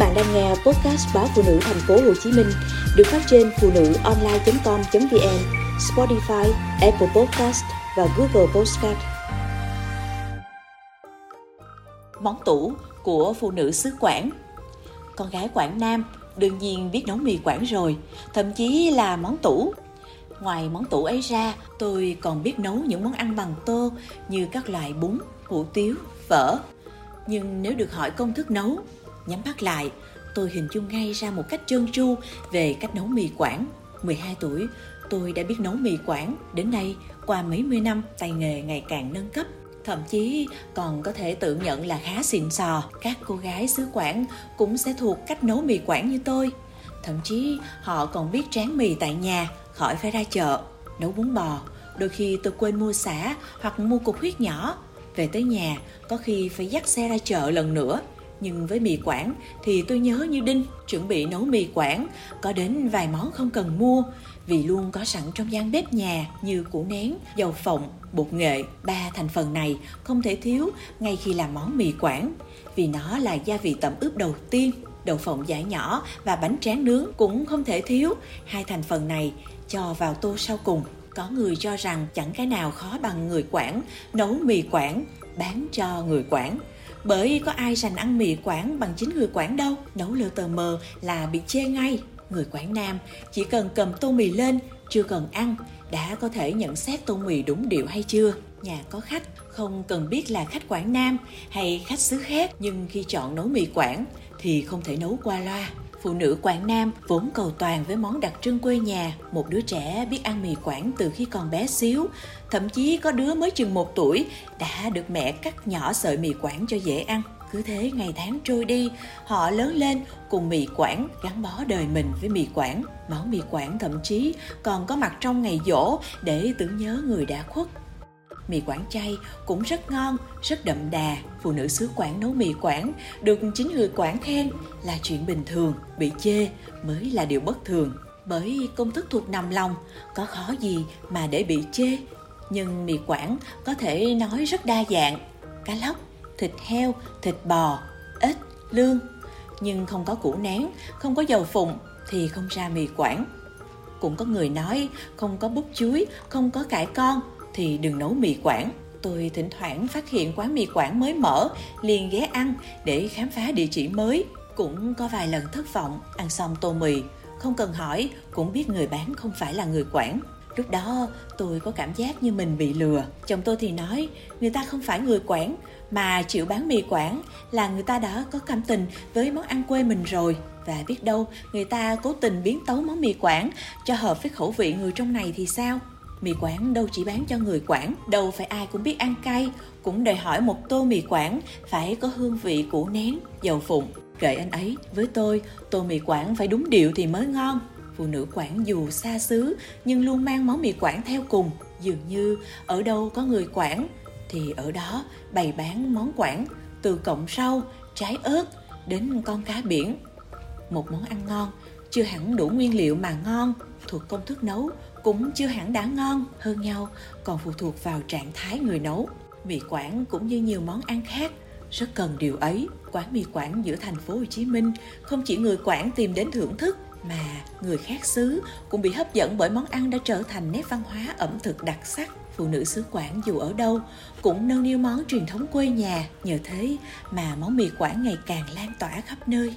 bạn đang nghe podcast báo phụ nữ thành phố Hồ Chí Minh được phát trên phụ nữ online.com.vn, Spotify, Apple Podcast và Google Podcast. Món tủ của phụ nữ xứ Quảng Con gái Quảng Nam đương nhiên biết nấu mì Quảng rồi, thậm chí là món tủ. Ngoài món tủ ấy ra, tôi còn biết nấu những món ăn bằng tô như các loại bún, hủ tiếu, phở. Nhưng nếu được hỏi công thức nấu Nhắm mắt lại, tôi hình dung ngay ra một cách trơn tru về cách nấu mì Quảng. 12 tuổi, tôi đã biết nấu mì Quảng. Đến nay, qua mấy mươi năm, tay nghề ngày càng nâng cấp. Thậm chí còn có thể tự nhận là khá xịn sò. Các cô gái xứ Quảng cũng sẽ thuộc cách nấu mì Quảng như tôi. Thậm chí họ còn biết tráng mì tại nhà, khỏi phải ra chợ. Nấu bún bò, đôi khi tôi quên mua xả hoặc mua cục huyết nhỏ. Về tới nhà, có khi phải dắt xe ra chợ lần nữa nhưng với mì quảng thì tôi nhớ như đinh chuẩn bị nấu mì quảng có đến vài món không cần mua vì luôn có sẵn trong gian bếp nhà như củ nén, dầu phộng, bột nghệ. Ba thành phần này không thể thiếu ngay khi làm món mì quảng vì nó là gia vị tẩm ướp đầu tiên. Đậu phộng giải nhỏ và bánh tráng nướng cũng không thể thiếu. Hai thành phần này cho vào tô sau cùng. Có người cho rằng chẳng cái nào khó bằng người Quảng nấu mì Quảng bán cho người Quảng bởi có ai rành ăn mì Quảng bằng chính người Quảng đâu, nấu lơ tờ mờ là bị chê ngay. Người Quảng Nam chỉ cần cầm tô mì lên, chưa cần ăn, đã có thể nhận xét tô mì đúng điệu hay chưa. Nhà có khách không cần biết là khách Quảng Nam hay khách xứ khác, nhưng khi chọn nấu mì Quảng thì không thể nấu qua loa Phụ nữ Quảng Nam vốn cầu toàn với món đặc trưng quê nhà. Một đứa trẻ biết ăn mì Quảng từ khi còn bé xíu. Thậm chí có đứa mới chừng một tuổi đã được mẹ cắt nhỏ sợi mì Quảng cho dễ ăn. Cứ thế ngày tháng trôi đi, họ lớn lên cùng mì Quảng gắn bó đời mình với mì Quảng. Món mì Quảng thậm chí còn có mặt trong ngày dỗ để tưởng nhớ người đã khuất mì Quảng chay cũng rất ngon, rất đậm đà. Phụ nữ xứ Quảng nấu mì Quảng được chính người Quảng khen là chuyện bình thường, bị chê mới là điều bất thường. Bởi công thức thuộc nằm lòng, có khó gì mà để bị chê. Nhưng mì Quảng có thể nói rất đa dạng. Cá lóc, thịt heo, thịt bò, ếch, lương. Nhưng không có củ nén, không có dầu phụng thì không ra mì Quảng. Cũng có người nói không có bút chuối, không có cải con thì đừng nấu mì quảng. Tôi thỉnh thoảng phát hiện quán mì quảng mới mở, liền ghé ăn để khám phá địa chỉ mới. Cũng có vài lần thất vọng, ăn xong tô mì, không cần hỏi, cũng biết người bán không phải là người quảng. Lúc đó tôi có cảm giác như mình bị lừa. Chồng tôi thì nói, người ta không phải người quảng, mà chịu bán mì quảng là người ta đã có cảm tình với món ăn quê mình rồi. Và biết đâu người ta cố tình biến tấu món mì quảng cho hợp với khẩu vị người trong này thì sao? Mì Quảng đâu chỉ bán cho người Quảng, đâu phải ai cũng biết ăn cay, cũng đòi hỏi một tô mì Quảng phải có hương vị củ nén, dầu phụng. Kệ anh ấy, với tôi, tô mì Quảng phải đúng điệu thì mới ngon. Phụ nữ Quảng dù xa xứ nhưng luôn mang món mì Quảng theo cùng. Dường như ở đâu có người Quảng thì ở đó bày bán món Quảng từ cọng rau, trái ớt đến con cá biển. Một món ăn ngon chưa hẳn đủ nguyên liệu mà ngon thuộc công thức nấu cũng chưa hẳn đã ngon hơn nhau, còn phụ thuộc vào trạng thái người nấu. Mì quảng cũng như nhiều món ăn khác, rất cần điều ấy. Quán mì quảng giữa thành phố Hồ Chí Minh, không chỉ người quảng tìm đến thưởng thức, mà người khác xứ cũng bị hấp dẫn bởi món ăn đã trở thành nét văn hóa ẩm thực đặc sắc. Phụ nữ xứ Quảng dù ở đâu cũng nâng niu món truyền thống quê nhà, nhờ thế mà món mì Quảng ngày càng lan tỏa khắp nơi.